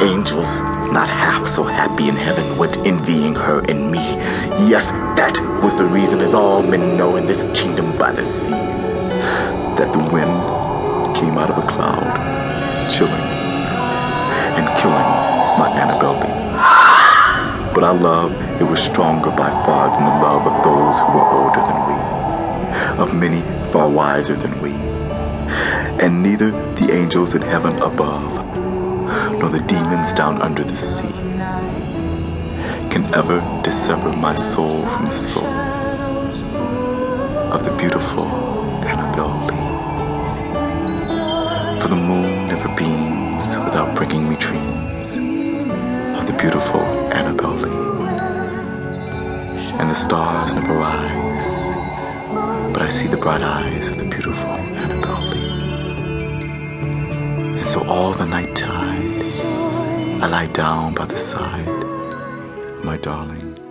angels, not half so happy in heaven, went envying her and me. Yes, that was the reason, as all men know in this kingdom by the sea, that the wind came out of a cloud, chilling and killing my Annabel. But our love, it was stronger by far than the love of those who were older than we, of many far wiser than we. And neither the angels in heaven above, nor the demons down under the sea, can ever dissever my soul from the soul of the beautiful Annabel Lee. For the moon never beams without bringing me dreams of the beautiful Annabel Lee. And the stars never rise, but I see the bright eyes of the beautiful Annabel Lee. And so all the night tide, I lie down by the side of my darling